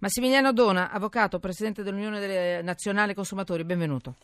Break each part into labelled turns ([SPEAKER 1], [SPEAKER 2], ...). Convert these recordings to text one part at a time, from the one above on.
[SPEAKER 1] Massimiliano Dona, avvocato, presidente dell'Unione Nazionale Consumatori, benvenuto.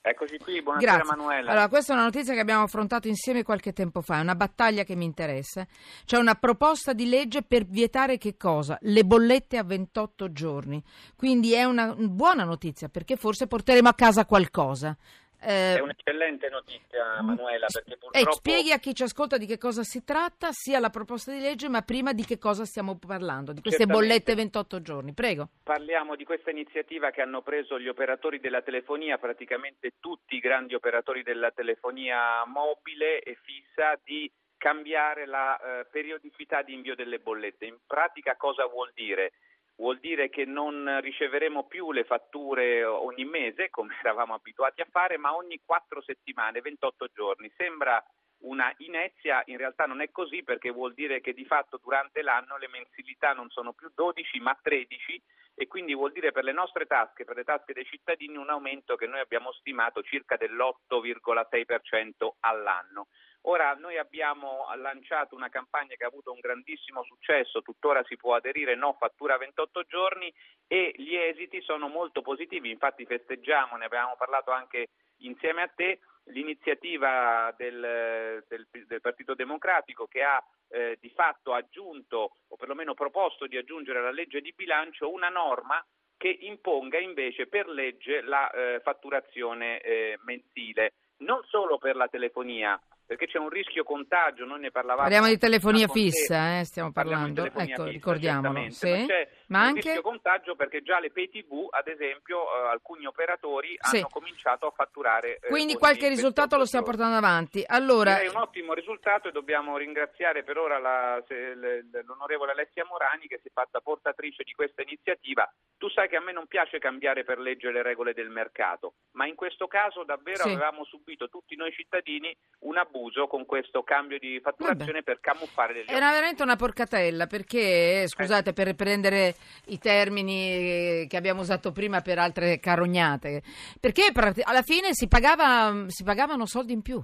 [SPEAKER 2] Eccoci qui, buonasera
[SPEAKER 1] Grazie.
[SPEAKER 2] Manuela.
[SPEAKER 1] Allora, questa è una notizia che abbiamo affrontato insieme qualche tempo fa, è una battaglia che mi interessa. C'è una proposta di legge per vietare che cosa? Le bollette a 28 giorni. Quindi è una buona notizia perché forse porteremo a casa qualcosa.
[SPEAKER 2] Eh, è un'eccellente notizia, Manuela, perché purtroppo...
[SPEAKER 1] Eh, spieghi a chi ci ascolta di che cosa si tratta, sia la proposta di legge, ma prima di che cosa stiamo parlando, di queste
[SPEAKER 2] Certamente.
[SPEAKER 1] bollette 28 giorni. Prego.
[SPEAKER 2] Parliamo di questa iniziativa che hanno preso gli operatori della telefonia, praticamente tutti i grandi operatori della telefonia mobile e fissa, di cambiare la eh, periodicità di invio delle bollette. In pratica cosa vuol dire? Vuol dire che non riceveremo più le fatture ogni mese, come eravamo abituati a fare, ma ogni quattro settimane, 28 giorni. Sembra una inezia, in realtà non è così perché vuol dire che di fatto durante l'anno le mensilità non sono più 12 ma 13 e quindi vuol dire per le nostre tasche, per le tasche dei cittadini, un aumento che noi abbiamo stimato circa dell'8,6% all'anno. Ora noi abbiamo lanciato una campagna che ha avuto un grandissimo successo, tuttora si può aderire no fattura 28 giorni e gli esiti sono molto positivi, infatti festeggiamo, ne avevamo parlato anche insieme a te, l'iniziativa del, del, del Partito Democratico che ha eh, di fatto aggiunto o perlomeno proposto di aggiungere alla legge di bilancio una norma che imponga invece per legge la eh, fatturazione eh, mensile, non solo per la telefonia, perché c'è un rischio contagio, noi ne parlavamo.
[SPEAKER 1] Parliamo di telefonia fissa, eh, stiamo parlando,
[SPEAKER 2] ecco,
[SPEAKER 1] fissa, ricordiamolo. Sì.
[SPEAKER 2] Ma c'è
[SPEAKER 1] Ma
[SPEAKER 2] un
[SPEAKER 1] anche...
[SPEAKER 2] rischio contagio perché già le pay TV, ad esempio, eh, alcuni operatori
[SPEAKER 1] Sì.
[SPEAKER 2] hanno cominciato a fatturare. eh,
[SPEAKER 1] Quindi qualche risultato lo
[SPEAKER 2] 28
[SPEAKER 1] stiamo portando avanti. Allora,
[SPEAKER 2] Direi un ottimo risultato e dobbiamo ringraziare per ora la- se- le- le- l'onorevole Alessia Morani che si è fatta portatrice di questa iniziativa. Tu sai che a me non piace cambiare per legge le regole del mercato, ma in questo caso davvero
[SPEAKER 1] Sì.
[SPEAKER 2] avevamo subito tutti noi cittadini un abuso con questo cambio di fatturazione per camuffare degli
[SPEAKER 1] Era veramente una porcatella perché, eh, scusate per prendere i termini eh, che abbiamo usato prima per altre carognate, perché alla fine si, pagava, si pagavano soldi in più.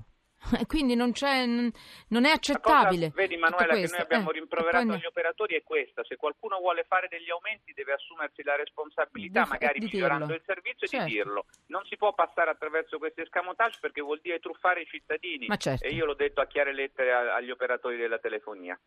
[SPEAKER 1] Quindi non, c'è, non è accettabile.
[SPEAKER 2] cosa, vedi Manuela che noi abbiamo
[SPEAKER 1] Eh,
[SPEAKER 2] rimproverato agli operatori è questa, se qualcuno vuole fare degli aumenti deve assumersi la responsabilità,
[SPEAKER 1] Di-
[SPEAKER 2] magari
[SPEAKER 1] di
[SPEAKER 2] migliorando
[SPEAKER 1] dirlo.
[SPEAKER 2] il servizio e
[SPEAKER 1] Certo.
[SPEAKER 2] di dirlo. Non si può passare attraverso questi escamotage perché vuol dire truffare i cittadini
[SPEAKER 1] certo.
[SPEAKER 2] e io l'ho detto a chiare lettere agli operatori della telefonia.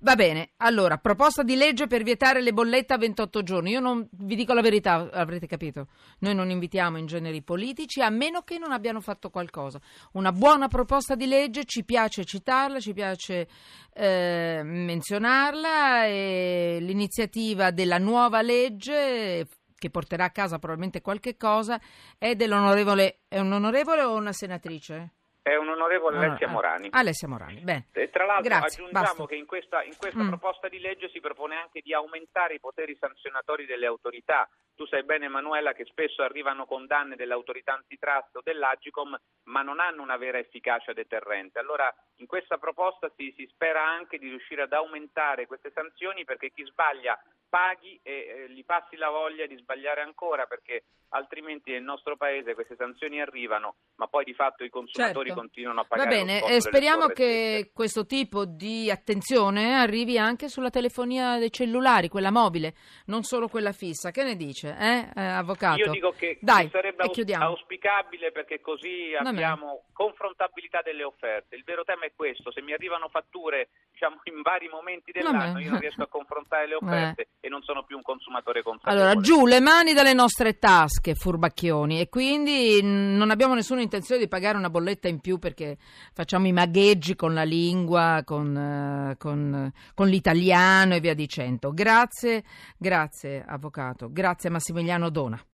[SPEAKER 1] Va bene, allora, proposta di legge per vietare le bollette a 28 giorni. Io non vi dico la verità, avrete capito. Noi non invitiamo in genere i politici a meno che non abbiano fatto qualcosa. Una buona proposta di legge, ci piace citarla, ci piace eh, menzionarla e l'iniziativa della nuova legge che porterà a casa probabilmente qualche cosa è dell'onorevole è un onorevole o una senatrice?
[SPEAKER 2] È un onorevole
[SPEAKER 1] Ah,
[SPEAKER 2] Alessia
[SPEAKER 1] ah,
[SPEAKER 2] Morani.
[SPEAKER 1] Alessia Morani, bene.
[SPEAKER 2] E tra l'altro
[SPEAKER 1] Grazie,
[SPEAKER 2] aggiungiamo
[SPEAKER 1] basta.
[SPEAKER 2] che in questa, in questa
[SPEAKER 1] Mm.
[SPEAKER 2] proposta di legge si propone anche di aumentare i poteri sanzionatori delle autorità. Tu sai bene Emanuela che spesso arrivano condanne dell'autorità antitrust o dell'Agicom ma non hanno una vera efficacia deterrente. Allora in questa proposta si, si spera anche di riuscire ad aumentare queste sanzioni perché chi sbaglia paghi e eh, gli passi la voglia di sbagliare ancora perché altrimenti nel nostro paese queste sanzioni arrivano ma poi di fatto i consumatori
[SPEAKER 1] Certo.
[SPEAKER 2] continuano a
[SPEAKER 1] Va
[SPEAKER 2] pagare lo
[SPEAKER 1] bene, eh, speriamo che questo tipo di attenzione arrivi anche sulla telefonia dei cellulari, quella mobile, non solo quella fissa. Che ne dice, eh, eh, avvocato?
[SPEAKER 2] Io dico che
[SPEAKER 1] Dai,
[SPEAKER 2] sarebbe auspicabile perché così
[SPEAKER 1] Va
[SPEAKER 2] abbiamo confrontabilità delle offerte. Il vero tema è questo, se mi arrivano fatture diciamo, in vari momenti dell'anno io non riesco a confrontare le offerte e non sono più un consumatore consapevole.
[SPEAKER 1] Allora, giù le mani dalle nostre tasche, furbacchioni, e quindi non abbiamo nessuna intenzione di pagare una bolletta in più perché facciamo i magheggi con la lingua, con, eh, con, con l'italiano e via dicendo. Grazie, grazie avvocato, grazie Massimiliano Dona.